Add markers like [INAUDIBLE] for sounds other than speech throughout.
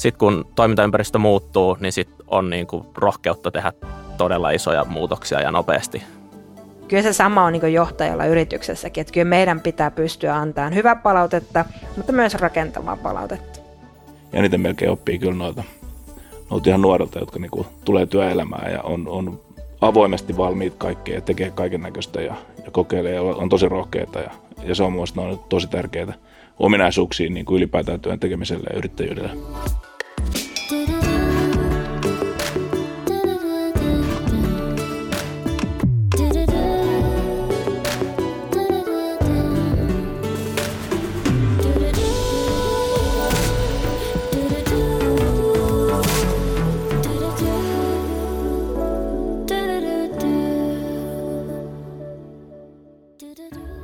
sitten kun toimintaympäristö muuttuu, niin sitten on niin kuin rohkeutta tehdä todella isoja muutoksia ja nopeasti. Kyllä se sama on niin johtajalla yrityksessäkin, että kyllä meidän pitää pystyä antamaan hyvää palautetta, mutta myös rakentavaa palautetta. Ja niitä melkein oppii kyllä noilta, noilta ihan nuorilta, jotka niin kuin tulee työelämään ja on, on avoimesti valmiit kaikkeen ja tekee kaiken näköistä ja, ja kokeilee ja on tosi rohkeita. Ja, ja se on mielestäni tosi tärkeää ominaisuuksia niin kuin ylipäätään työn tekemiselle ja yrittäjyydelle.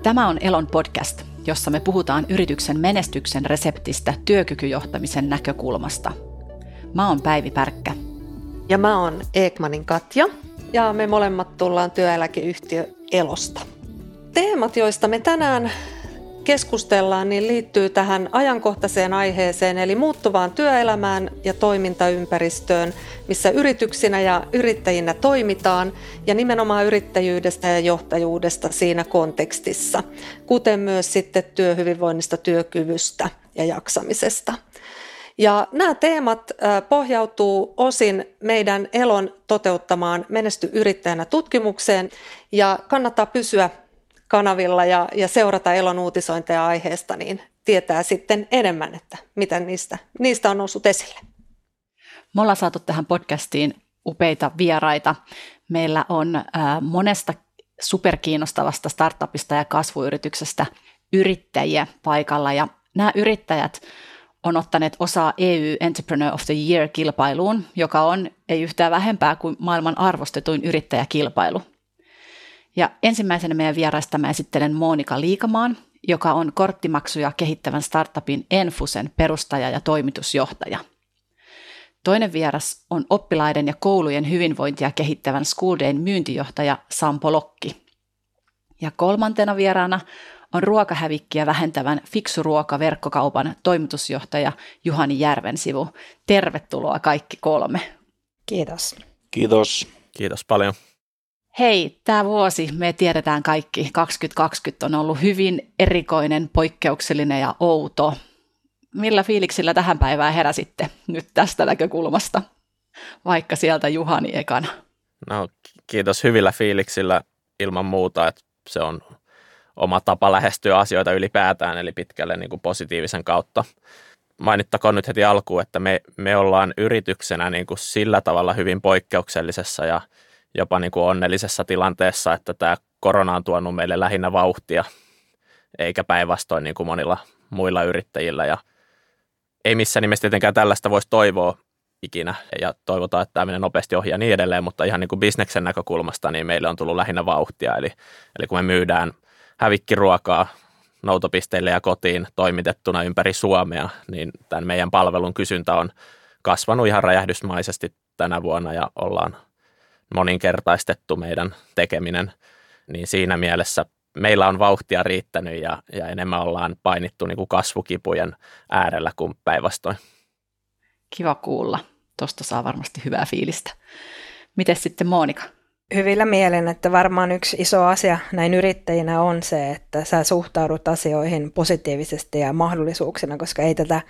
Tämä on Elon podcast, jossa me puhutaan yrityksen menestyksen reseptistä työkykyjohtamisen näkökulmasta. Mä oon Päivi Pärkkä. Ja mä oon Ekmanin Katja. Ja me molemmat tullaan työeläkeyhtiö Elosta. Teemat, joista me tänään keskustellaan, niin liittyy tähän ajankohtaiseen aiheeseen, eli muuttuvaan työelämään ja toimintaympäristöön, missä yrityksinä ja yrittäjinä toimitaan, ja nimenomaan yrittäjyydestä ja johtajuudesta siinä kontekstissa, kuten myös sitten työhyvinvoinnista, työkyvystä ja jaksamisesta. Ja nämä teemat pohjautuu osin meidän Elon toteuttamaan Menesty yrittäjänä tutkimukseen ja kannattaa pysyä kanavilla ja, ja seurata Elon uutisointeja aiheesta, niin tietää sitten enemmän, että mitä niistä, niistä on noussut esille. Me ollaan saatu tähän podcastiin upeita vieraita. Meillä on äh, monesta superkiinnostavasta startupista ja kasvuyrityksestä yrittäjiä paikalla ja nämä yrittäjät on ottaneet osaa EU Entrepreneur of the Year-kilpailuun, joka on ei yhtään vähempää kuin maailman arvostetuin yrittäjäkilpailu – ja ensimmäisenä meidän vieraista mä esittelen Monika Liikamaan, joka on korttimaksuja kehittävän startupin Enfusen perustaja ja toimitusjohtaja. Toinen vieras on oppilaiden ja koulujen hyvinvointia kehittävän School Dayn myyntijohtaja Sampo Lokki. Ja kolmantena vieraana on ruokahävikkiä vähentävän Fiksu Ruoka verkkokaupan toimitusjohtaja Juhani Järvensivu. Tervetuloa kaikki kolme. Kiitos. Kiitos. Kiitos paljon. Hei, tämä vuosi, me tiedetään kaikki, 2020 on ollut hyvin erikoinen, poikkeuksellinen ja outo. Millä fiiliksillä tähän päivään heräsitte nyt tästä näkökulmasta, vaikka sieltä Juhani ekana? No kiitos hyvillä fiiliksillä ilman muuta, että se on oma tapa lähestyä asioita ylipäätään, eli pitkälle niin kuin positiivisen kautta. Mainittakoon nyt heti alkuun, että me, me ollaan yrityksenä niin kuin sillä tavalla hyvin poikkeuksellisessa ja – jopa niin kuin onnellisessa tilanteessa, että tämä korona on tuonut meille lähinnä vauhtia, eikä päinvastoin niin kuin monilla muilla yrittäjillä. Ja ei missään nimessä tietenkään tällaista voisi toivoa ikinä, ja toivotaan, että tämä menee nopeasti ohi ja niin edelleen, mutta ihan niin kuin bisneksen näkökulmasta niin meille on tullut lähinnä vauhtia. Eli, eli kun me myydään hävikkiruokaa noutopisteille ja kotiin toimitettuna ympäri Suomea, niin tämän meidän palvelun kysyntä on kasvanut ihan räjähdysmaisesti tänä vuonna ja ollaan moninkertaistettu meidän tekeminen, niin siinä mielessä meillä on vauhtia riittänyt ja, ja enemmän ollaan painittu niin kuin kasvukipujen äärellä kuin päinvastoin. Kiva kuulla. Tuosta saa varmasti hyvää fiilistä. Miten sitten Monika? Hyvillä mielen, että varmaan yksi iso asia näin yrittäjinä on se, että sä suhtaudut asioihin positiivisesti ja mahdollisuuksina, koska ei tätä,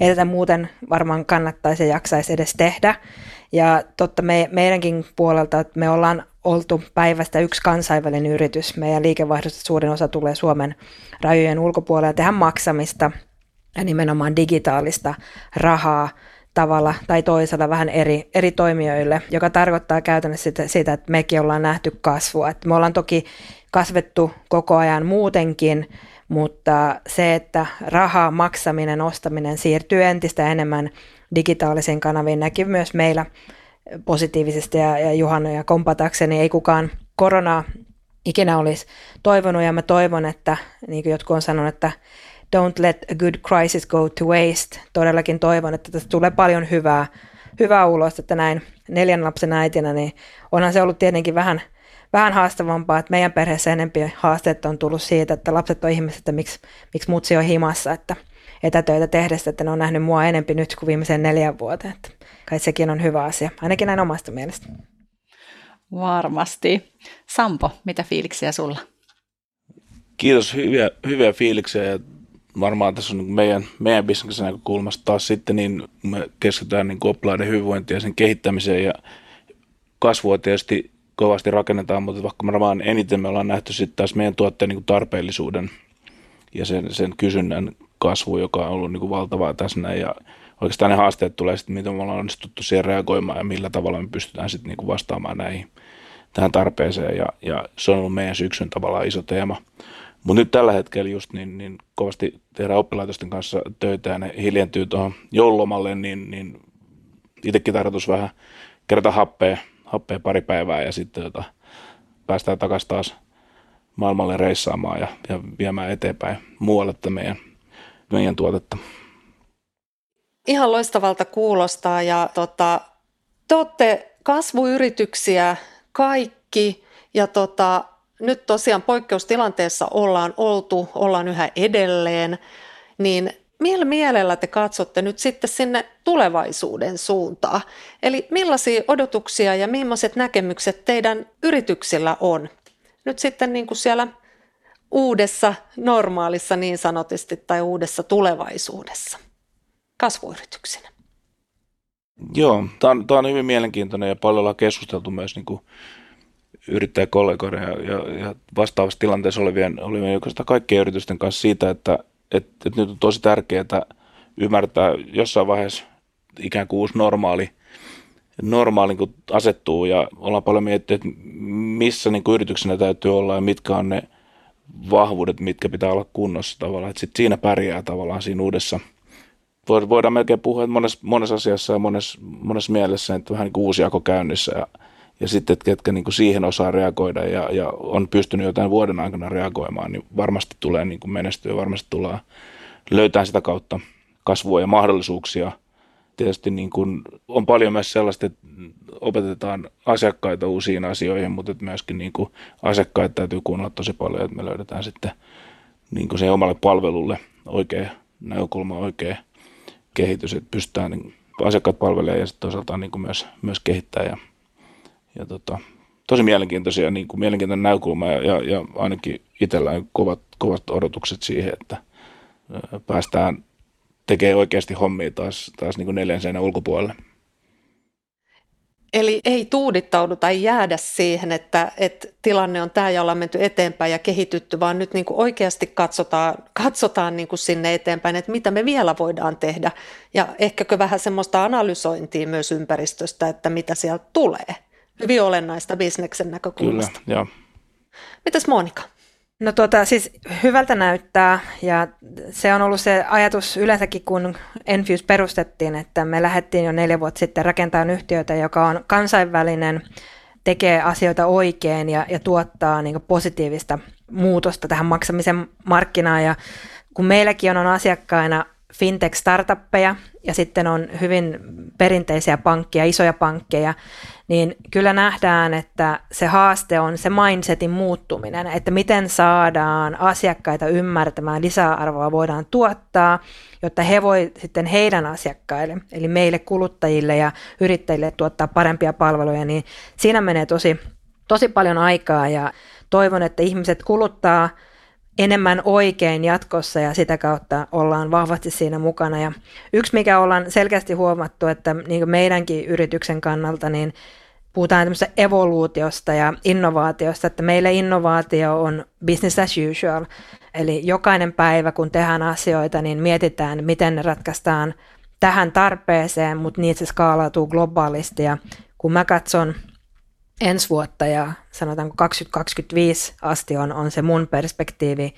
ei tätä muuten varmaan kannattaisi ja jaksaisi edes tehdä. Ja totta me, meidänkin puolelta, että me ollaan oltu päivästä yksi kansainvälinen yritys. Meidän liikevaihdosta suurin osa tulee Suomen rajojen ulkopuolella tehdä maksamista ja nimenomaan digitaalista rahaa tavalla tai toisella vähän eri, eri toimijoille, joka tarkoittaa käytännössä sitä, sitä, että mekin ollaan nähty kasvua. Että me ollaan toki kasvettu koko ajan muutenkin, mutta se, että rahaa maksaminen, ostaminen siirtyy entistä enemmän digitaalisiin kanaviin näki myös meillä positiivisesti ja, ja Juhana ja kompatakseni ei kukaan koronaa ikinä olisi toivonut ja mä toivon, että niin kuin jotkut on sanonut, että don't let a good crisis go to waste. Todellakin toivon, että tästä tulee paljon hyvää, hyvää ulos, että näin neljän lapsen äitinä, niin onhan se ollut tietenkin vähän, vähän haastavampaa, että meidän perheessä enempi haasteet on tullut siitä, että lapset on ihmiset, että miksi, miksi mutsi on himassa, että etätöitä tehdessä, että ne on nähnyt mua enempi nyt kuin viimeisen neljän vuoteen. Että kai sekin on hyvä asia, ainakin näin omasta mielestä. Varmasti. Sampo, mitä fiiliksiä sulla? Kiitos, hyviä, hyviä fiiliksiä ja varmaan tässä on niin meidän, meidän bisneksen näkökulmasta taas sitten, niin me keskitytään niin oppilaiden hyvinvointia ja sen kehittämiseen ja kasvua tietysti kovasti rakennetaan, mutta vaikka varmaan eniten me ollaan nähty sitten taas meidän tuotteen niin tarpeellisuuden ja sen, sen kysynnän kasvu, joka on ollut niin valtavaa tässä näin ja oikeastaan ne haasteet tulee sitten, miten me ollaan onnistuttu siihen reagoimaan ja millä tavalla me pystytään sitten niin vastaamaan näihin tähän tarpeeseen ja, ja se on ollut meidän syksyn tavallaan iso teema. Mutta nyt tällä hetkellä just niin, niin kovasti tehdään oppilaitosten kanssa töitä ja ne hiljentyy tuohon joululomalle, niin, niin itsekin tarkoitus vähän kerätä happea, happea pari päivää ja sitten tota, päästään takaisin taas maailmalle reissaamaan ja, ja viemään eteenpäin muualle meidän, meidän tuotetta. Ihan loistavalta kuulostaa ja tota, te olette kasvuyrityksiä kaikki ja tota, nyt tosiaan poikkeustilanteessa ollaan oltu, ollaan yhä edelleen, niin millä mielellä te katsotte nyt sitten sinne tulevaisuuden suuntaan? Eli millaisia odotuksia ja millaiset näkemykset teidän yrityksillä on nyt sitten niin kuin siellä uudessa normaalissa niin sanotusti tai uudessa tulevaisuudessa kasvuyrityksinä? Joo, tämä on, on hyvin mielenkiintoinen ja paljon ollaan keskusteltu myös niin kuin yrittäjäkollegoiden ja, ja, ja vastaavassa tilanteessa olevien, olevien oikeastaan kaikkien yritysten kanssa siitä, että et, et nyt on tosi tärkeää ymmärtää jossain vaiheessa ikään kuin uusi normaali, normaali niin asettuu ja ollaan paljon miettinyt, että missä niin yrityksenä täytyy olla ja mitkä on ne vahvuudet, mitkä pitää olla kunnossa tavallaan, että sit siinä pärjää tavallaan siinä uudessa. Voidaan melkein puhua että monessa, monessa asiassa ja monessa, monessa mielessä, että vähän niin kuin uusi käynnissä ja ja sitten, että ketkä niin kuin siihen osaa reagoida ja, ja on pystynyt jotain vuoden aikana reagoimaan, niin varmasti tulee niin kuin menestyä, varmasti tulee löytää sitä kautta kasvua ja mahdollisuuksia. Tietysti niin kuin on paljon myös sellaista, että opetetaan asiakkaita uusiin asioihin, mutta että myöskin niin kuin asiakkaita täytyy kuunnella tosi paljon, että me löydetään sitten niin kuin se omalle palvelulle oikea näkökulma, oikea kehitys, että pystytään niin asiakkaat palvelemaan ja sitten toisaalta niin kuin myös, myös kehittää ja ja tota, tosi mielenkiintoisia, niin kuin mielenkiintoinen näkökulma ja, ja, ja ainakin itsellä on kovat, kovat odotukset siihen, että päästään tekemään oikeasti hommia taas, taas niin kuin neljän seinän ulkopuolelle. Eli ei tuudittaudu tai jäädä siihen, että, että tilanne on tämä ja ollaan menty eteenpäin ja kehitytty, vaan nyt niin kuin oikeasti katsotaan, katsotaan niin kuin sinne eteenpäin, että mitä me vielä voidaan tehdä. Ja ehkäkö vähän semmoista analysointia myös ympäristöstä, että mitä sieltä tulee hyvin olennaista bisneksen näkökulmasta. Kyllä, joo. Mitäs Monika? No tuota, siis hyvältä näyttää ja se on ollut se ajatus yleensäkin, kun Enfuse perustettiin, että me lähdettiin jo neljä vuotta sitten rakentamaan yhtiötä, joka on kansainvälinen, tekee asioita oikein ja, ja tuottaa niin positiivista muutosta tähän maksamisen markkinaan ja kun meilläkin on, on asiakkaina fintech-startuppeja ja sitten on hyvin perinteisiä pankkeja, isoja pankkeja, niin kyllä nähdään, että se haaste on se mindsetin muuttuminen, että miten saadaan asiakkaita ymmärtämään lisäarvoa voidaan tuottaa, jotta he voi sitten heidän asiakkaille, eli meille kuluttajille ja yrittäjille tuottaa parempia palveluja, niin siinä menee tosi, tosi paljon aikaa ja toivon, että ihmiset kuluttaa enemmän oikein jatkossa ja sitä kautta ollaan vahvasti siinä mukana. Ja yksi, mikä ollaan selkeästi huomattu, että niin meidänkin yrityksen kannalta, niin puhutaan tämmöisestä evoluutiosta ja innovaatiosta, että meille innovaatio on business as usual. Eli jokainen päivä, kun tehdään asioita, niin mietitään, miten ne ratkaistaan tähän tarpeeseen, mutta niitä se skaalautuu globaalisti. Ja kun mä katson ensi vuotta ja sanotaanko 2025 asti on, on se mun perspektiivi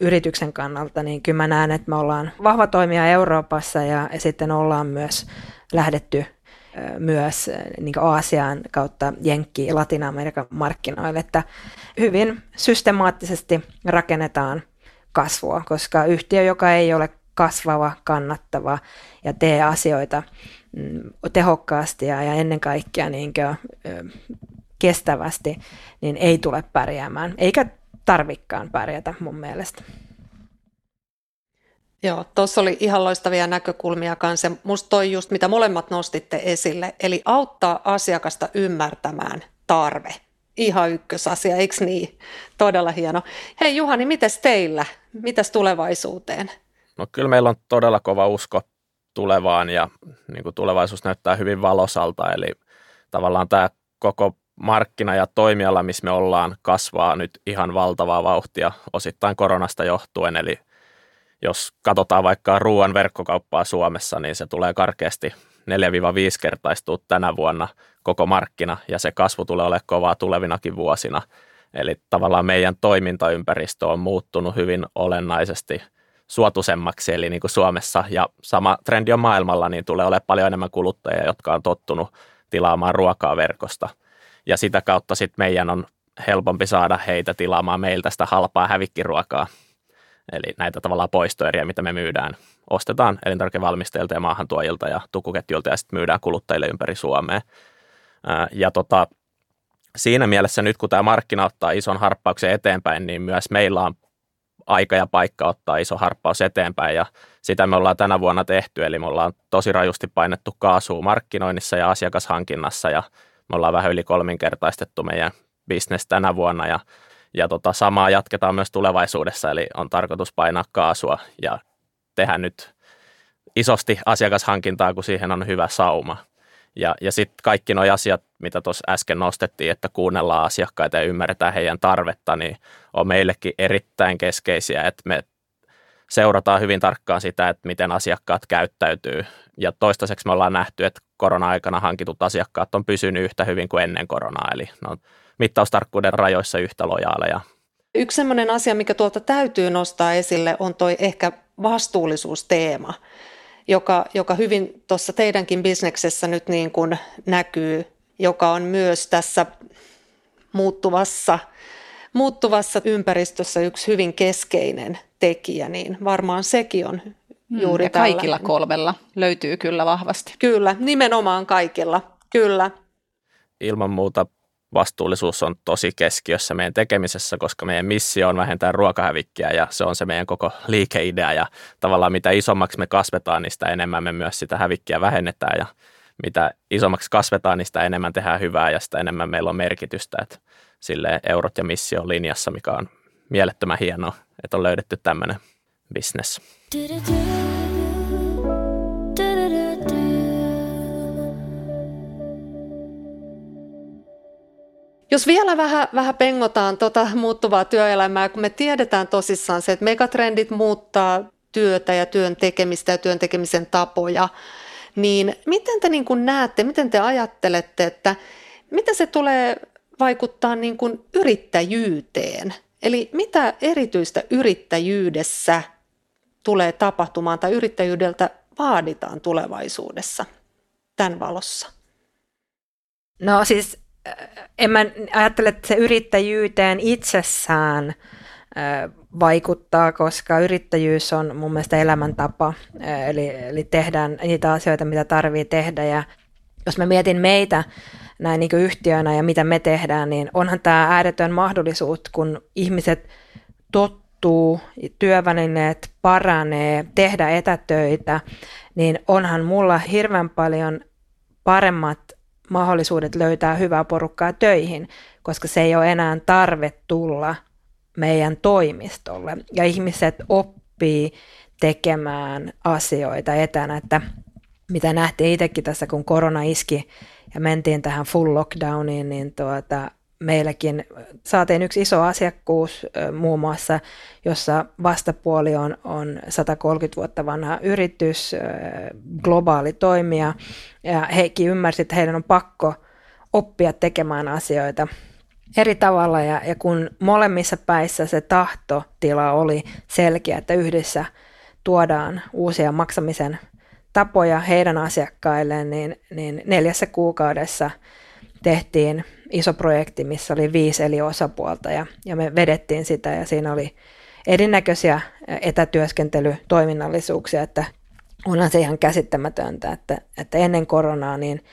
yrityksen kannalta, niin kyllä mä näen, että me ollaan vahva toimija Euroopassa ja, ja sitten ollaan myös lähdetty myös niin Aasian kautta Jenkki- Latina-Amerikan markkinoille, että hyvin systemaattisesti rakennetaan kasvua, koska yhtiö, joka ei ole kasvava, kannattava ja tee asioita mm, tehokkaasti ja, ja ennen kaikkea niin kuin, kestävästi, niin ei tule pärjäämään, eikä tarvikkaan pärjätä mun mielestä. Joo, tuossa oli ihan loistavia näkökulmia kanssa. Musta toi just, mitä molemmat nostitte esille, eli auttaa asiakasta ymmärtämään tarve. Ihan ykkösasia, eikö niin? Todella hieno. Hei Juhani, mites teillä? Mitäs tulevaisuuteen? No kyllä meillä on todella kova usko tulevaan ja niin kuin tulevaisuus näyttää hyvin valosalta. Eli tavallaan tämä koko markkina ja toimiala, missä me ollaan, kasvaa nyt ihan valtavaa vauhtia osittain koronasta johtuen. Eli jos katsotaan vaikka ruoan verkkokauppaa Suomessa, niin se tulee karkeasti 4-5 kertaistua tänä vuonna koko markkina ja se kasvu tulee olemaan kovaa tulevinakin vuosina. Eli tavallaan meidän toimintaympäristö on muuttunut hyvin olennaisesti suotuisemmaksi, eli niin kuin Suomessa ja sama trendi on maailmalla, niin tulee olemaan paljon enemmän kuluttajia, jotka on tottunut tilaamaan ruokaa verkosta. Ja sitä kautta sitten meidän on helpompi saada heitä tilaamaan meiltä sitä halpaa hävikkiruokaa. Eli näitä tavallaan poistoeriä, mitä me myydään, ostetaan elintarvikevalmistajilta ja maahantuojilta ja tukuketjulta ja sitten myydään kuluttajille ympäri Suomea. Ja tota, siinä mielessä nyt, kun tämä markkina ottaa ison harppauksen eteenpäin, niin myös meillä on aika ja paikka ottaa iso harppaus eteenpäin ja sitä me ollaan tänä vuonna tehty, eli me ollaan tosi rajusti painettu kaasua markkinoinnissa ja asiakashankinnassa ja me ollaan vähän yli kolminkertaistettu meidän bisnes tänä vuonna ja, ja tota, samaa jatketaan myös tulevaisuudessa, eli on tarkoitus painaa kaasua ja tehdä nyt isosti asiakashankintaa, kun siihen on hyvä sauma. Ja, ja sitten kaikki nuo asiat, mitä tuossa äsken nostettiin, että kuunnellaan asiakkaita ja ymmärretään heidän tarvetta, niin on meillekin erittäin keskeisiä, että me seurataan hyvin tarkkaan sitä, että miten asiakkaat käyttäytyy. Ja toistaiseksi me ollaan nähty, että korona-aikana hankitut asiakkaat on pysynyt yhtä hyvin kuin ennen koronaa, eli ne on mittaustarkkuuden rajoissa yhtä lojaaleja. Yksi sellainen asia, mikä tuolta täytyy nostaa esille, on toi ehkä vastuullisuusteema joka, joka hyvin tuossa teidänkin bisneksessä nyt niin kuin näkyy, joka on myös tässä muuttuvassa, muuttuvassa ympäristössä yksi hyvin keskeinen tekijä, niin varmaan sekin on mm, juuri ja kaikilla tällainen. kolmella löytyy kyllä vahvasti. Kyllä, nimenomaan kaikilla, kyllä. Ilman muuta vastuullisuus on tosi keskiössä meidän tekemisessä, koska meidän missio on vähentää ruokahävikkiä ja se on se meidän koko liikeidea ja tavallaan mitä isommaksi me kasvetaan, niin sitä enemmän me myös sitä hävikkiä vähennetään ja mitä isommaksi kasvetaan, niin sitä enemmän tehdään hyvää ja sitä enemmän meillä on merkitystä, että sille eurot ja missio on linjassa, mikä on mielettömän hienoa, että on löydetty tämmöinen business. Jos vielä vähän, vähän pengotaan tuota muuttuvaa työelämää, kun me tiedetään tosissaan se, että megatrendit muuttaa työtä ja työn tekemistä ja työn tekemisen tapoja, niin miten te niin kuin näette, miten te ajattelette, että mitä se tulee vaikuttaa niin kuin yrittäjyyteen? Eli mitä erityistä yrittäjyydessä tulee tapahtumaan tai yrittäjyydeltä vaaditaan tulevaisuudessa tämän valossa? No siis en mä ajattele, että se yrittäjyyteen itsessään vaikuttaa, koska yrittäjyys on mun mielestä elämäntapa, eli, eli tehdään niitä asioita, mitä tarvii tehdä ja jos mä mietin meitä näin niin yhtiönä ja mitä me tehdään, niin onhan tämä ääretön mahdollisuus, kun ihmiset tottuu, työvälineet paranee, tehdä etätöitä, niin onhan mulla hirveän paljon paremmat mahdollisuudet löytää hyvää porukkaa töihin, koska se ei ole enää tarve tulla meidän toimistolle. Ja ihmiset oppii tekemään asioita etänä, että mitä nähtiin itsekin tässä, kun korona iski ja mentiin tähän full lockdowniin, niin tuota, meilläkin saatiin yksi iso asiakkuus muun muassa, jossa vastapuoli on, on 130 vuotta vanha yritys, globaali toimija, ja hekin ymmärsivät, että heidän on pakko oppia tekemään asioita eri tavalla, ja, ja kun molemmissa päissä se tahtotila oli selkeä, että yhdessä tuodaan uusia maksamisen tapoja heidän asiakkailleen, niin, niin neljässä kuukaudessa tehtiin iso projekti, missä oli viisi eli osapuolta ja, ja me vedettiin sitä ja siinä oli erinäköisiä etätyöskentelytoiminnallisuuksia, että onhan se ihan käsittämätöntä, että, että ennen koronaa niin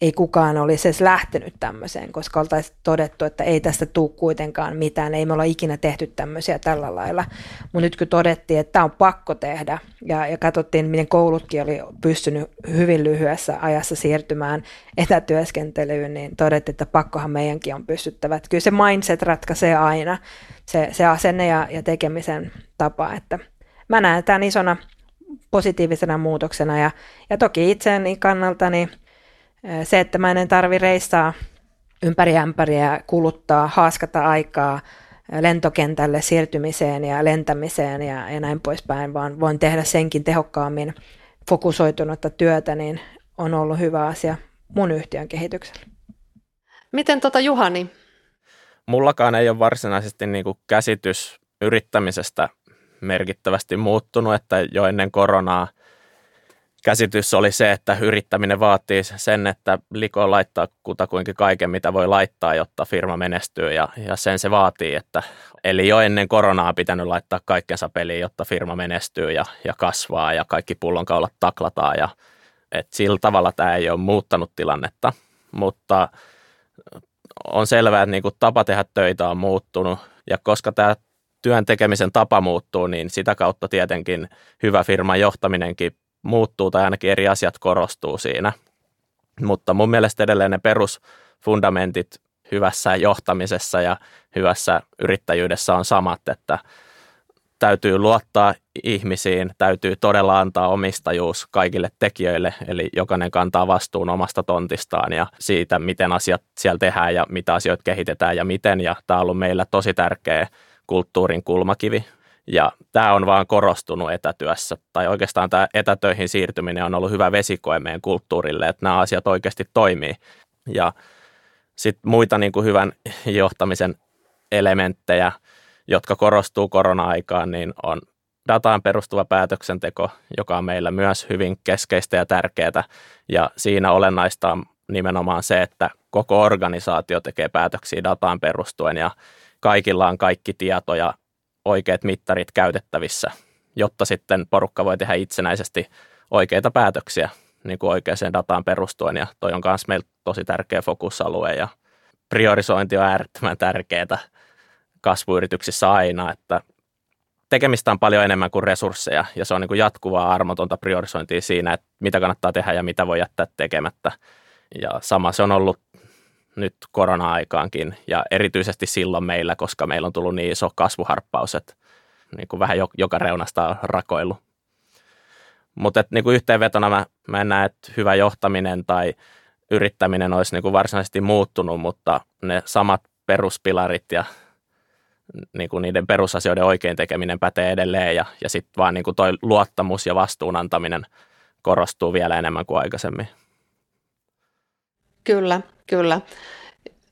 ei kukaan olisi edes lähtenyt tämmöiseen, koska oltaisiin todettu, että ei tästä tule kuitenkaan mitään, ei me olla ikinä tehty tämmöisiä tällä lailla. Mutta nyt kun todettiin, että tämä on pakko tehdä, ja, ja katsottiin, miten koulutkin oli pystynyt hyvin lyhyessä ajassa siirtymään etätyöskentelyyn, niin todettiin, että pakkohan meidänkin on pystyttävä. Että kyllä se mindset ratkaisee aina, se, se asenne ja, ja tekemisen tapa, että mä näen tämän isona positiivisena muutoksena, ja, ja toki itseäni kannalta, niin se, että mä en tarvi reissaa ympäri ämpäriä, kuluttaa, haaskata aikaa lentokentälle siirtymiseen ja lentämiseen ja, ja näin poispäin, vaan voin tehdä senkin tehokkaammin fokusoitunutta työtä, niin on ollut hyvä asia mun yhtiön kehityksellä. Miten tota Juhani? Mullakaan ei ole varsinaisesti niin kuin käsitys yrittämisestä merkittävästi muuttunut, että jo ennen koronaa – käsitys oli se, että yrittäminen vaatii sen, että liko laittaa kutakuinkin kaiken, mitä voi laittaa, jotta firma menestyy ja, ja sen se vaatii, että eli jo ennen koronaa pitänyt laittaa kaikkensa peliin, jotta firma menestyy ja, ja kasvaa ja kaikki pullonkaulat taklataan ja et sillä tavalla tämä ei ole muuttanut tilannetta, mutta on selvää, että niinku tapa tehdä töitä on muuttunut ja koska tämä työn tekemisen tapa muuttuu, niin sitä kautta tietenkin hyvä firman johtaminenkin muuttuu tai ainakin eri asiat korostuu siinä. Mutta mun mielestä edelleen ne perusfundamentit hyvässä johtamisessa ja hyvässä yrittäjyydessä on samat, että täytyy luottaa ihmisiin, täytyy todella antaa omistajuus kaikille tekijöille, eli jokainen kantaa vastuun omasta tontistaan ja siitä, miten asiat siellä tehdään ja mitä asioita kehitetään ja miten, ja tämä on ollut meillä tosi tärkeä kulttuurin kulmakivi ja tämä on vaan korostunut etätyössä, tai oikeastaan tämä etätöihin siirtyminen on ollut hyvä vesikoe meidän kulttuurille, että nämä asiat oikeasti toimii. Ja sitten muita niin kuin hyvän johtamisen elementtejä, jotka korostuu korona-aikaan, niin on dataan perustuva päätöksenteko, joka on meillä myös hyvin keskeistä ja tärkeää. Ja siinä olennaista on nimenomaan se, että koko organisaatio tekee päätöksiä dataan perustuen ja kaikilla on kaikki tieto ja oikeat mittarit käytettävissä, jotta sitten porukka voi tehdä itsenäisesti oikeita päätöksiä niin kuin oikeaan dataan perustuen. Ja toi on myös meillä tosi tärkeä fokusalue ja priorisointi on äärettömän tärkeää kasvuyrityksissä aina, että tekemistä on paljon enemmän kuin resursseja ja se on niin kuin jatkuvaa armotonta priorisointia siinä, että mitä kannattaa tehdä ja mitä voi jättää tekemättä. Ja sama se on ollut nyt korona-aikaankin ja erityisesti silloin meillä, koska meillä on tullut niin iso kasvuharppaus, että niin kuin vähän joka reunasta on rakoillut. Mutta niin kuin yhteenvetona mä, mä en näe, että hyvä johtaminen tai yrittäminen olisi niin kuin varsinaisesti muuttunut, mutta ne samat peruspilarit ja niin kuin niiden perusasioiden oikein tekeminen pätee edelleen ja, ja sitten vaan niin kuin toi luottamus ja vastuun antaminen korostuu vielä enemmän kuin aikaisemmin. Kyllä, kyllä.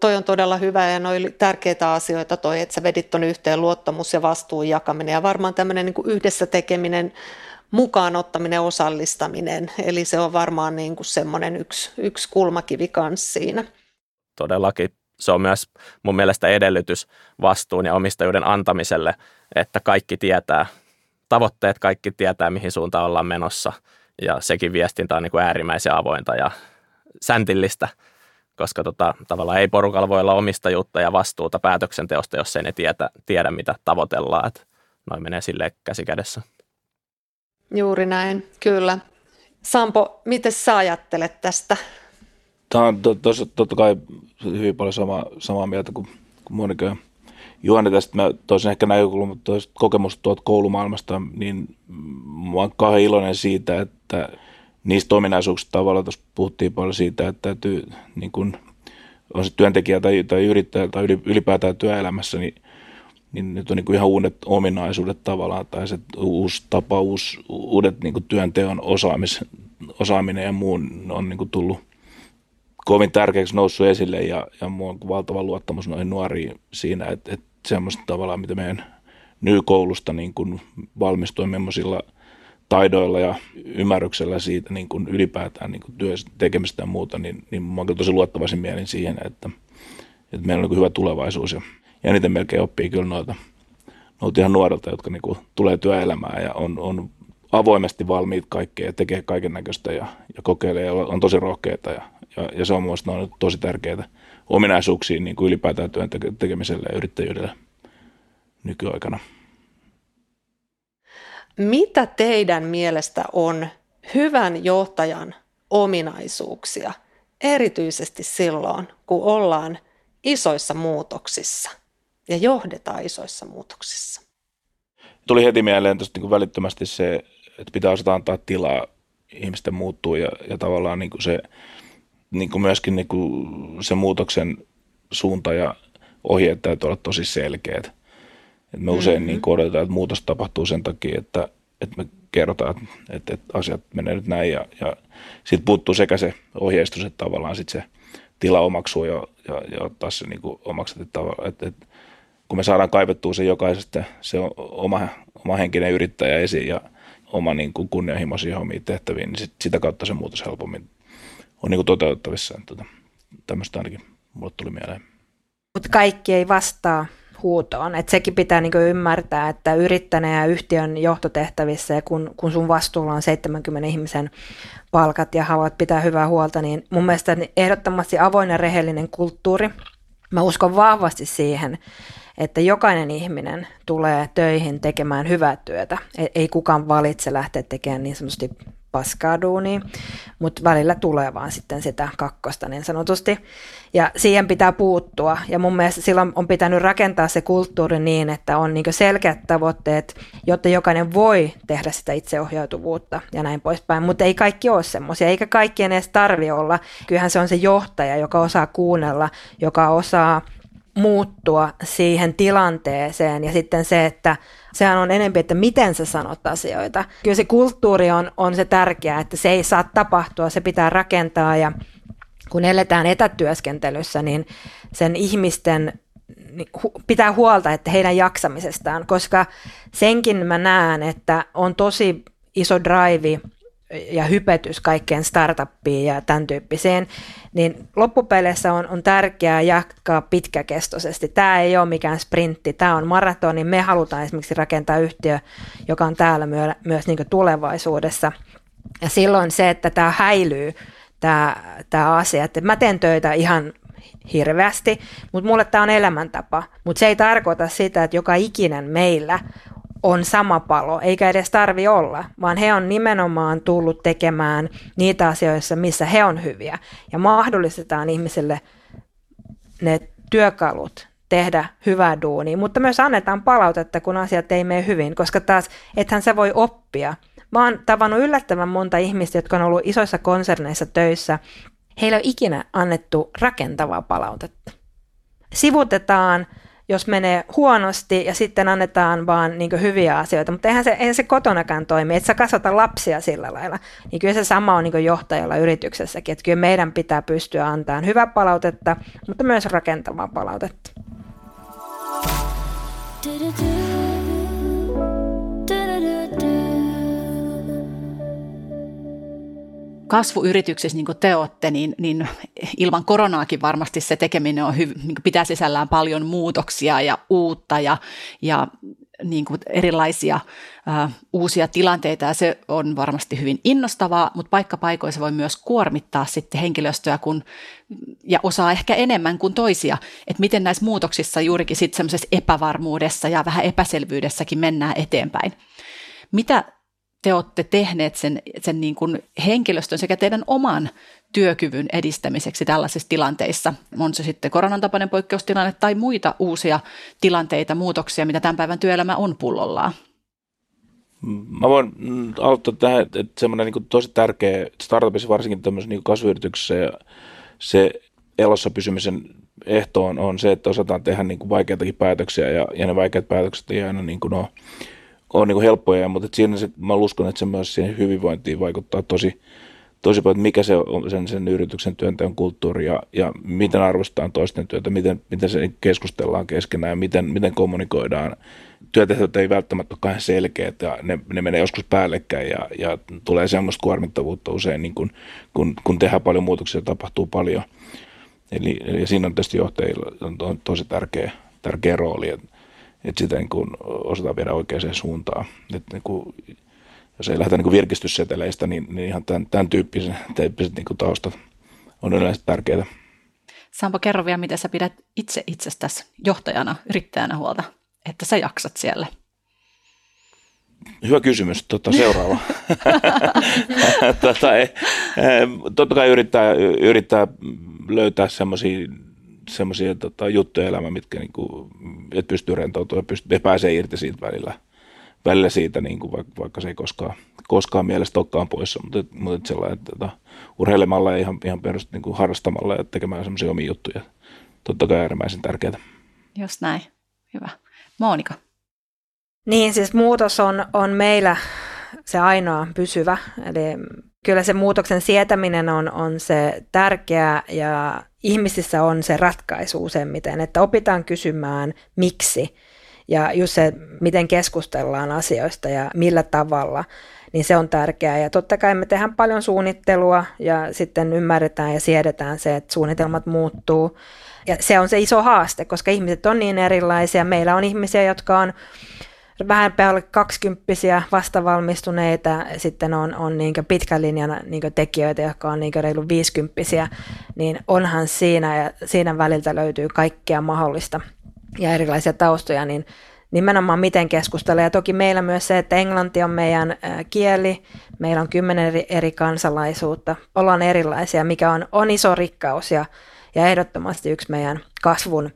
Toi on todella hyvä ja oli tärkeitä asioita toi, että sä vedit ton yhteen luottamus ja vastuun jakaminen ja varmaan tämmöinen niin yhdessä tekeminen, mukaan ottaminen, osallistaminen. Eli se on varmaan niin kuin semmoinen yksi, yksi kulmakivi kanssa siinä. Todellakin. Se on myös mun mielestä edellytys vastuun ja omistajuuden antamiselle, että kaikki tietää, tavoitteet kaikki tietää, mihin suuntaan ollaan menossa. Ja sekin viestintä on niin kuin äärimmäisen avointa ja säntillistä, koska tota, tavallaan ei porukalla voi olla omistajuutta ja vastuuta päätöksenteosta, jos ei ne tiedä, tiedä mitä tavoitellaan. Että noin menee sille käsi kädessä. Juuri näin, kyllä. Sampo, miten sä ajattelet tästä? Tämä on to, tos, totta kai hyvin paljon sama, samaa mieltä kuin, kuin Monika ja Juhani tästä. Mä toisin ehkä näkökulma kokemusta tuolta koulumaailmasta, niin mä oon kauhean iloinen siitä, että niistä ominaisuuksista tavallaan tuossa puhuttiin paljon siitä, että täytyy niin kun, on se työntekijä tai, tai yrittäjä tai ylipäätään työelämässä, niin, niin nyt on niin ihan uudet ominaisuudet tavallaan tai se uusi tapa, uusi, uudet niin työnteon osaamis, osaaminen ja muu on niin tullut kovin tärkeäksi noussut esille ja, ja mulla on valtava luottamus noihin nuoriin siinä, että, että semmoista tavallaan, mitä meidän nykoulusta niin kuin millaisilla – taidoilla ja ymmärryksellä siitä niin kuin ylipäätään niin kuin työ tekemistä ja muuta, niin, niin mä oon tosi luottavaisin mielin siihen, että, että meillä on niin hyvä tulevaisuus ja, eniten melkein oppii kyllä noita, noita ihan nuorilta, jotka niin kuin tulee työelämään ja on, on avoimesti valmiit kaikkeen ja tekee kaiken näköistä ja, ja kokeilee ja on tosi rohkeita ja, ja, ja se on mielestäni tosi tärkeää ominaisuuksia niin kuin ylipäätään työn tekemiselle ja yrittäjyydelle nykyaikana. Mitä teidän mielestä on hyvän johtajan ominaisuuksia, erityisesti silloin, kun ollaan isoissa muutoksissa ja johdetaan isoissa muutoksissa? Tuli heti mieleen tuosta niin välittömästi se, että pitää osata antaa tilaa ihmisten muuttuu ja, ja tavallaan niin kuin se, niin kuin myöskin niin kuin se muutoksen suunta ja ohjeet täytyy olla tosi selkeät. Et me usein mm-hmm. niin odotetaan, että muutos tapahtuu sen takia, että, että me kerrotaan, että, että asiat menee nyt näin ja, ja sitten puuttuu sekä se ohjeistus, että tavallaan sit se tila omaksuu ja, ja, ja ottaa se niin omaksi, että, että, että kun me saadaan kaivettua se jokaisesta se oma, oma henkinen yrittäjä esiin ja oma niin kuin kunnianhimoisia homia tehtäviin, niin sit, sitä kautta se muutos helpommin on niin kuin toteutettavissa. Tota, tämmöistä ainakin mulle tuli mieleen. Mutta kaikki ei vastaa huutoon. Et sekin pitää niinku ymmärtää, että yrittäneen ja yhtiön johtotehtävissä ja kun, kun sun vastuulla on 70 ihmisen palkat ja haluat pitää hyvää huolta, niin mun mielestä ehdottomasti avoin ja rehellinen kulttuuri. Mä uskon vahvasti siihen, että jokainen ihminen tulee töihin tekemään hyvää työtä. E, ei kukaan valitse lähteä tekemään niin sanotusti paskaa mutta välillä tulee vaan sitten sitä kakkosta niin sanotusti. Ja siihen pitää puuttua. Ja mun mielestä silloin on pitänyt rakentaa se kulttuuri niin, että on niin selkeät tavoitteet, jotta jokainen voi tehdä sitä itseohjautuvuutta ja näin poispäin. Mutta ei kaikki ole semmoisia, eikä kaikkien edes tarvi olla. Kyllähän se on se johtaja, joka osaa kuunnella, joka osaa muuttua siihen tilanteeseen ja sitten se, että sehän on enempi, että miten sä sanot asioita. Kyllä se kulttuuri on, on se tärkeää, että se ei saa tapahtua, se pitää rakentaa ja kun eletään etätyöskentelyssä, niin sen ihmisten niin pitää huolta, että heidän jaksamisestaan, koska senkin mä näen, että on tosi iso drive ja hypetys kaikkeen startuppiin ja tämän tyyppiseen, niin loppupeleissä on, on tärkeää jatkaa pitkäkestoisesti. Tämä ei ole mikään sprintti, tämä on maratoni. Me halutaan esimerkiksi rakentaa yhtiö, joka on täällä myö, myös niin tulevaisuudessa. Ja silloin se, että tämä häilyy, tämä, tämä asia, että mä teen töitä ihan hirveästi, mutta mulle tämä on elämäntapa. Mutta se ei tarkoita sitä, että joka ikinen meillä on sama palo, eikä edes tarvi olla, vaan he on nimenomaan tullut tekemään niitä asioissa, missä he on hyviä. Ja mahdollistetaan ihmisille ne työkalut tehdä hyvää duunia, mutta myös annetaan palautetta, kun asiat ei mene hyvin, koska taas ethän se voi oppia. Mä oon tavannut yllättävän monta ihmistä, jotka on ollut isoissa konserneissa töissä. Heillä on ikinä annettu rakentavaa palautetta. Sivutetaan jos menee huonosti ja sitten annetaan vaan niin hyviä asioita, mutta eihän se, eihän se kotonakaan toimi, että sä kasvata lapsia sillä lailla. Niin kyllä se sama on niin johtajalla yrityksessäkin, että kyllä meidän pitää pystyä antamaan hyvää palautetta, mutta myös rakentavaa palautetta. Kasvuyrityksissä, niin kuin te olette, niin, niin ilman koronaakin varmasti se tekeminen on hyv- niin pitää sisällään paljon muutoksia ja uutta ja, ja niin kuin erilaisia ä, uusia tilanteita ja se on varmasti hyvin innostavaa, mutta paikkapaikoissa voi myös kuormittaa sitten henkilöstöä kun, ja osaa ehkä enemmän kuin toisia, että miten näissä muutoksissa juurikin sitten semmoisessa epävarmuudessa ja vähän epäselvyydessäkin mennään eteenpäin. Mitä te olette tehneet sen, sen niin kuin henkilöstön sekä teidän oman työkyvyn edistämiseksi tällaisissa tilanteissa? On se sitten koronan tapainen poikkeustilanne tai muita uusia tilanteita, muutoksia, mitä tämän päivän työelämä on pullollaan? Mä voin auttaa tähän, että semmoinen niin tosi tärkeä startupissa, varsinkin tämmöisessä niin kasvuyrityksessä ja se elossa pysymisen ehto on, on se, että osataan tehdä niin kuin vaikeitakin päätöksiä ja, ja ne vaikeat päätökset ei aina niin kuin ole on niin helppoja, mutta siinä se, mä uskon, että se myös siihen hyvinvointiin vaikuttaa tosi, tosi paljon, että mikä se on sen, sen yrityksen työnteon kulttuuri ja, ja miten arvostetaan toisten työtä, miten, miten se keskustellaan keskenään ja miten, miten kommunikoidaan. Työtehtävät ei välttämättä ole kauhean selkeät ja ne, ne menee joskus päällekkäin ja, ja tulee semmoista kuormittavuutta usein, niin kun, kun, kun tehdään paljon muutoksia, tapahtuu paljon. Eli, eli siinä on tietysti johtajilla on tosi tärkeä, tärkeä rooli, että että sitä niin kuin osataan viedä oikeaan suuntaan. Että niin kuin, jos ei lähdetä niin kuin virkistysseteleistä, niin, niin ihan tämän, tämän tyyppiset, tyyppiset niin kuin taustat on yleensä tärkeää. Sampo, kerro vielä, miten sä pidät itse itsestäsi johtajana, yrittäjänä huolta, että sä jaksat siellä. Hyvä kysymys. Tota, seuraava. [LAUGHS] tota, ei, totta kai yrittää, yrittää löytää semmoisia semmoisia tota, juttuja elämä, mitkä niinku, et pystyy rentoutumaan ja pääsee irti siitä välillä, välillä siitä, niinku, vaikka, vaikka se ei koskaan, koskaan mielestä olekaan poissa, mutta, mutta sellainen, että tota, urheilemalla ja ihan, ihan perust, niinku, harrastamalla ja tekemään semmoisia omia juttuja, totta kai äärimmäisen tärkeää. Just näin. Hyvä. Monika. Niin, siis muutos on, on meillä se ainoa pysyvä. Eli kyllä se muutoksen sietäminen on, on se tärkeä ja ihmisissä on se ratkaisu useimmiten, että opitaan kysymään miksi ja just se, miten keskustellaan asioista ja millä tavalla, niin se on tärkeää. Ja totta kai me tehdään paljon suunnittelua ja sitten ymmärretään ja siedetään se, että suunnitelmat muuttuu. Ja se on se iso haaste, koska ihmiset on niin erilaisia. Meillä on ihmisiä, jotka on vähän päälle kaksikymppisiä vastavalmistuneita, sitten on, on niin pitkän linjan niin tekijöitä, jotka on niin reilu viisikymppisiä, niin onhan siinä ja siinä väliltä löytyy kaikkea mahdollista ja erilaisia taustoja, niin nimenomaan miten keskustella. Ja toki meillä myös se, että englanti on meidän kieli, meillä on kymmenen eri, eri kansalaisuutta, ollaan erilaisia, mikä on, on iso rikkaus ja ja ehdottomasti yksi meidän kasvun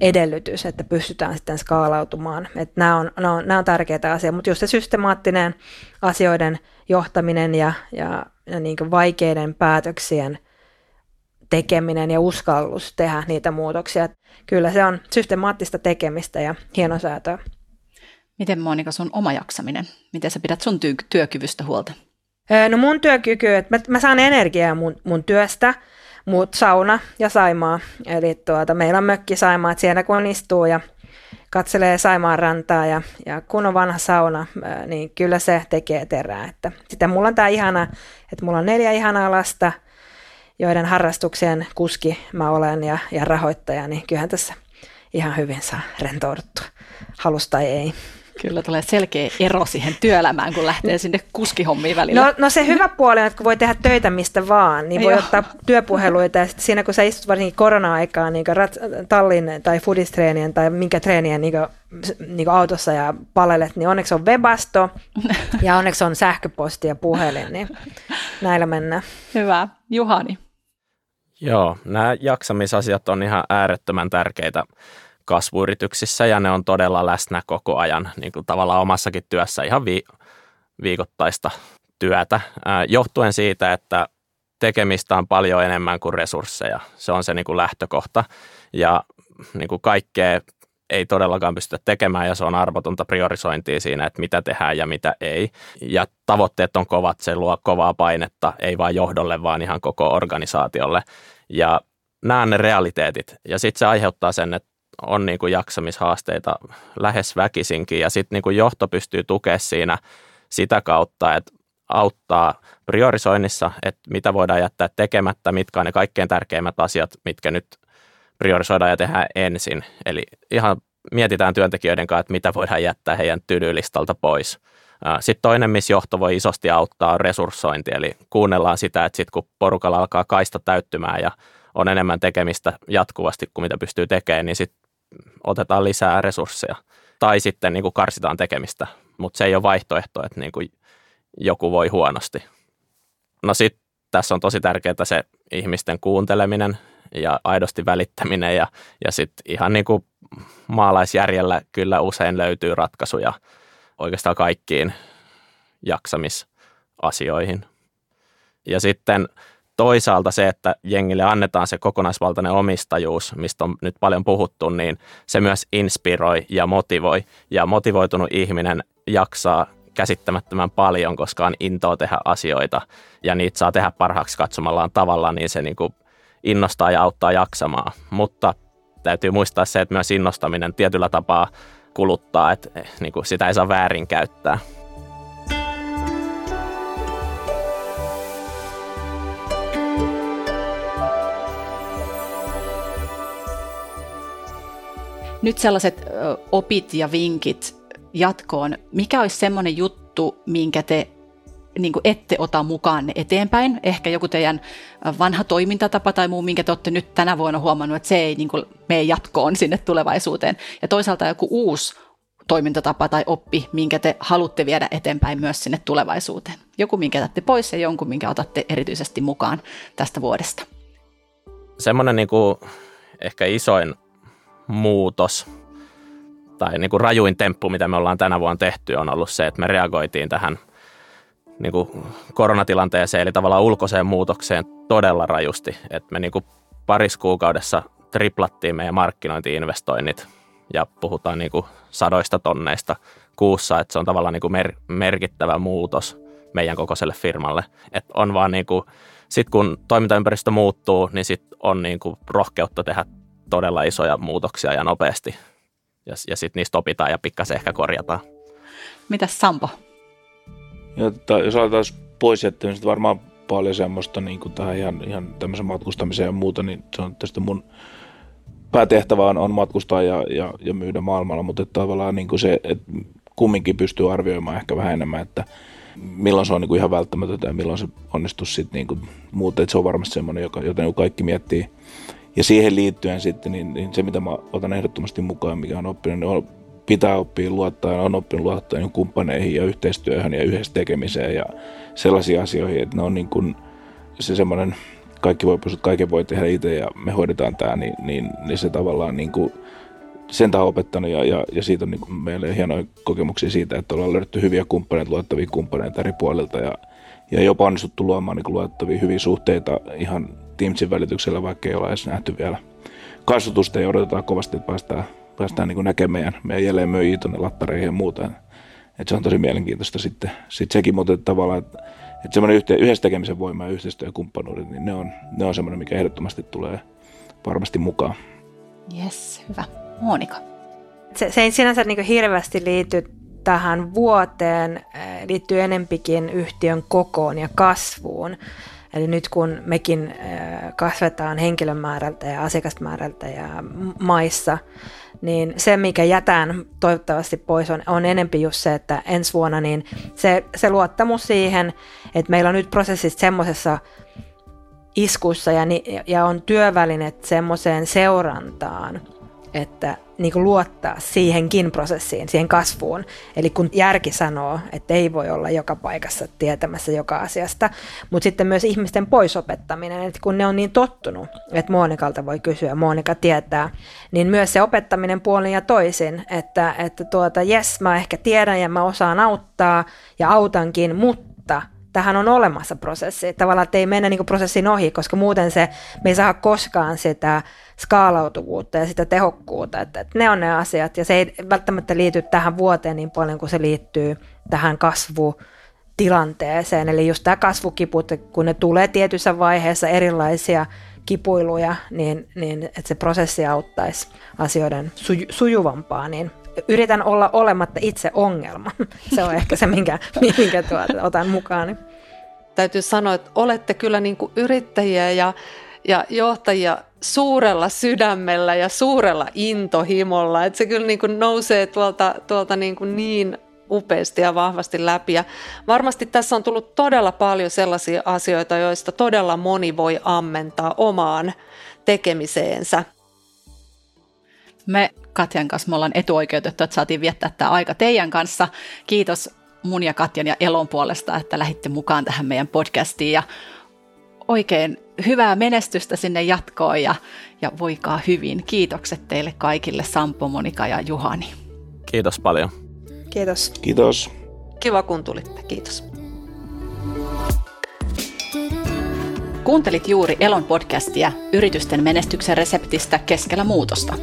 edellytys, että pystytään sitten skaalautumaan. Että nämä, on, nämä, on, nämä on tärkeitä asioita, mutta just se systemaattinen asioiden johtaminen ja, ja, ja niin vaikeiden päätöksien tekeminen ja uskallus tehdä niitä muutoksia. Kyllä se on systemaattista tekemistä ja hienosäätöä. Miten Monika sun oma jaksaminen? Miten sä pidät sun ty- työkyvystä huolta? No mun työkyky, että mä, mä saan energiaa mun, mun työstä – muut sauna ja Saimaa. Eli tuota, meillä on mökki Saimaa, että siellä kun istuu ja katselee Saimaan rantaa ja, ja kun on vanha sauna, niin kyllä se tekee terää. Että sitten mulla on tämä ihana, että mulla on neljä ihanaa lasta, joiden harrastuksien kuski mä olen ja, ja rahoittaja, niin kyllähän tässä ihan hyvin saa rentouduttua, halusta ei. Kyllä tulee selkeä ero siihen työelämään, kun lähtee sinne kuskihommiin välillä. No, no se hyvä puoli on, että kun voi tehdä töitä mistä vaan, niin voi Joo. ottaa työpuheluita. Ja sitten siinä kun sä istut varsinkin korona-aikaa niin rat- tallin tai foodistreenien tai minkä treenien niin niin autossa ja palelet, niin onneksi on webasto [LAUGHS] ja onneksi on sähköposti ja puhelin, niin näillä mennään. Hyvä. Juhani. Joo, nämä jaksamisasiat on ihan äärettömän tärkeitä kasvuyrityksissä ja ne on todella läsnä koko ajan niin kuin tavallaan omassakin työssä ihan vi- viikoittaista työtä johtuen siitä, että tekemistä on paljon enemmän kuin resursseja. Se on se niin kuin lähtökohta ja niin kuin kaikkea ei todellakaan pystytä tekemään ja se on arvotonta priorisointia siinä, että mitä tehdään ja mitä ei. Ja tavoitteet on kovat, se luo kovaa painetta, ei vain johdolle, vaan ihan koko organisaatiolle. Ja nämä on ne realiteetit. Ja sitten se aiheuttaa sen, että on niin kuin jaksamishaasteita lähes väkisinkin ja sitten niin johto pystyy tukemaan siinä sitä kautta, että auttaa priorisoinnissa, että mitä voidaan jättää tekemättä, mitkä on ne kaikkein tärkeimmät asiat, mitkä nyt priorisoidaan ja tehdään ensin. Eli ihan mietitään työntekijöiden kanssa, että mitä voidaan jättää heidän tylylistalta pois. Sitten toinen, missä johto voi isosti auttaa, on resurssointi, eli kuunnellaan sitä, että sitten kun porukalla alkaa kaista täyttymään ja on enemmän tekemistä jatkuvasti kuin mitä pystyy tekemään, niin sitten otetaan lisää resursseja. Tai sitten niin kuin karsitaan tekemistä, mutta se ei ole vaihtoehto, että niin kuin joku voi huonosti. No sitten tässä on tosi tärkeää se ihmisten kuunteleminen ja aidosti välittäminen ja, ja sitten ihan niin kuin maalaisjärjellä kyllä usein löytyy ratkaisuja oikeastaan kaikkiin jaksamisasioihin. Ja sitten toisaalta se, että jengille annetaan se kokonaisvaltainen omistajuus, mistä on nyt paljon puhuttu, niin se myös inspiroi ja motivoi. Ja motivoitunut ihminen jaksaa käsittämättömän paljon, koska on intoa tehdä asioita ja niitä saa tehdä parhaaksi katsomallaan tavalla, niin se niin kuin innostaa ja auttaa jaksamaan. Mutta täytyy muistaa se, että myös innostaminen tietyllä tapaa kuluttaa, että eh, niin kuin sitä ei saa väärin käyttää. Nyt sellaiset opit ja vinkit jatkoon. Mikä olisi semmoinen juttu, minkä te niin kuin ette ota mukaan eteenpäin. Ehkä joku teidän vanha toimintatapa tai muu, minkä te olette nyt tänä vuonna huomannut, että se ei niin kuin mene jatkoon sinne tulevaisuuteen. Ja toisaalta joku uusi toimintatapa tai oppi, minkä te haluatte viedä eteenpäin myös sinne tulevaisuuteen. Joku, minkä otatte pois ja jonkun, minkä otatte erityisesti mukaan tästä vuodesta. Semmoinen niin kuin ehkä isoin muutos tai niin kuin rajuin temppu, mitä me ollaan tänä vuonna tehty, on ollut se, että me reagoitiin tähän niin kuin koronatilanteeseen, eli tavallaan ulkoiseen muutokseen todella rajusti. Että me niin kuin parissa kuukaudessa triplattiin meidän markkinointiinvestoinnit ja puhutaan niin kuin sadoista tonneista kuussa, että se on tavallaan niin kuin mer- merkittävä muutos meidän kokoiselle firmalle. Että on vaan niin kuin, sit kun toimintaympäristö muuttuu, niin sit on niin kuin rohkeutta tehdä todella isoja muutoksia ja nopeasti. Ja, ja sitten niistä opitaan ja pikkasen ehkä korjataan. Mitäs Sampo? Ja, että jos aletaan pois jättää, niin varmaan paljon semmoista niin kuin tähän ihan, ihan tämmöisen matkustamiseen ja muuta, niin se on tietysti mun päätehtävä on, on matkustaa ja, ja, ja myydä maailmalla, mutta että tavallaan niin kuin se, että kumminkin pystyy arvioimaan ehkä vähän enemmän, että milloin se on niin kuin ihan välttämätöntä ja milloin se onnistuu sitten niin kuin muuta, että se on varmasti semmoinen, joka, jota niin kaikki miettii. Ja siihen liittyen sitten, niin, niin se mitä mä otan ehdottomasti mukaan, mikä on oppinut, niin on, pitää oppia luottaa ja on oppinut luottaa niin kumppaneihin ja yhteistyöhön ja yhdessä tekemiseen ja sellaisiin asioihin, että ne on niin kuin se semmoinen kaikki voi pystyä, kaiken voi tehdä itse ja me hoidetaan tämä, niin, niin, niin se tavallaan niin kuin, sen on opettanut ja, ja, ja siitä on niin meille hienoja kokemuksia siitä, että ollaan löydetty hyviä kumppaneita, luottavia kumppaneita eri puolilta ja, ja jopa onnistuttu luomaan niin luottavia hyviä suhteita ihan Teamsin välityksellä, vaikka ei ole edes nähty vielä kasvatusta ja odotetaan kovasti, että päästään, päästään niin näkemään meidän, meidän jälleen myyjiä tuonne lattareihin ja muuta. Et se on tosi mielenkiintoista sitten, sitten sekin, mutta tavallaan, että että semmoinen yhte, yhdessä tekemisen voima ja yhteistyö ja kumppanuudet, niin ne on, ne on semmoinen, mikä ehdottomasti tulee varmasti mukaan. Yes, hyvä. Monika. Se, se ei sinänsä niin hirveästi liity tähän vuoteen, liittyy enempikin yhtiön kokoon ja kasvuun. Eli nyt kun mekin kasvetaan henkilömäärältä ja asiakasmäärältä ja maissa, niin se, mikä jätään toivottavasti pois, on, on enempi just se, että ensi vuonna niin se, se luottamus siihen, että meillä on nyt prosessit semmoisessa iskussa ja, ja on työvälineet semmoiseen seurantaan, että niin kuin luottaa siihenkin prosessiin, siihen kasvuun. Eli kun järki sanoo, että ei voi olla joka paikassa tietämässä joka asiasta, mutta sitten myös ihmisten poisopettaminen, että kun ne on niin tottunut, että Monikalta voi kysyä, Monika tietää, niin myös se opettaminen puolin ja toisin, että, että tuota, jes, mä ehkä tiedän ja mä osaan auttaa ja autankin, mutta – tähän on olemassa prosessi. Tavallaan, että ei mennä niin prosessin ohi, koska muuten se, me ei saa koskaan sitä skaalautuvuutta ja sitä tehokkuutta. Että, että ne on ne asiat ja se ei välttämättä liity tähän vuoteen niin paljon kuin se liittyy tähän kasvutilanteeseen. Eli just tämä kasvukiput, kun ne tulee tietyssä vaiheessa erilaisia kipuiluja, niin, niin että se prosessi auttaisi asioiden suju, sujuvampaa, niin yritän olla olematta itse ongelma. [LAUGHS] Se on ehkä se, minkä, minkä tuota, otan mukaan. Täytyy sanoa, että olette kyllä niin kuin yrittäjiä ja, ja johtajia suurella sydämellä ja suurella intohimolla. Että se kyllä niin kuin nousee tuolta, tuolta niin, kuin niin upeasti ja vahvasti läpi. Ja varmasti tässä on tullut todella paljon sellaisia asioita, joista todella moni voi ammentaa omaan tekemiseensä. Me Katjan kanssa me ollaan etuoikeutettu, että saatiin viettää tämä aika teidän kanssa. Kiitos mun ja Katjan ja Elon puolesta, että lähditte mukaan tähän meidän podcastiin ja oikein hyvää menestystä sinne jatkoon ja, ja voikaa hyvin. Kiitokset teille kaikille Sampo, Monika ja Juhani. Kiitos paljon. Kiitos. Kiitos. Kiva kun tulitte. Kiitos. Kuuntelit juuri Elon podcastia yritysten menestyksen reseptistä keskellä muutosta.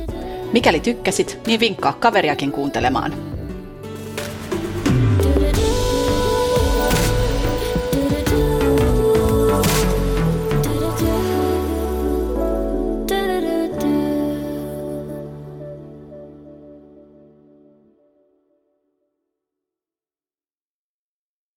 Mikäli tykkäsit, niin vinkkaa kaveriakin kuuntelemaan.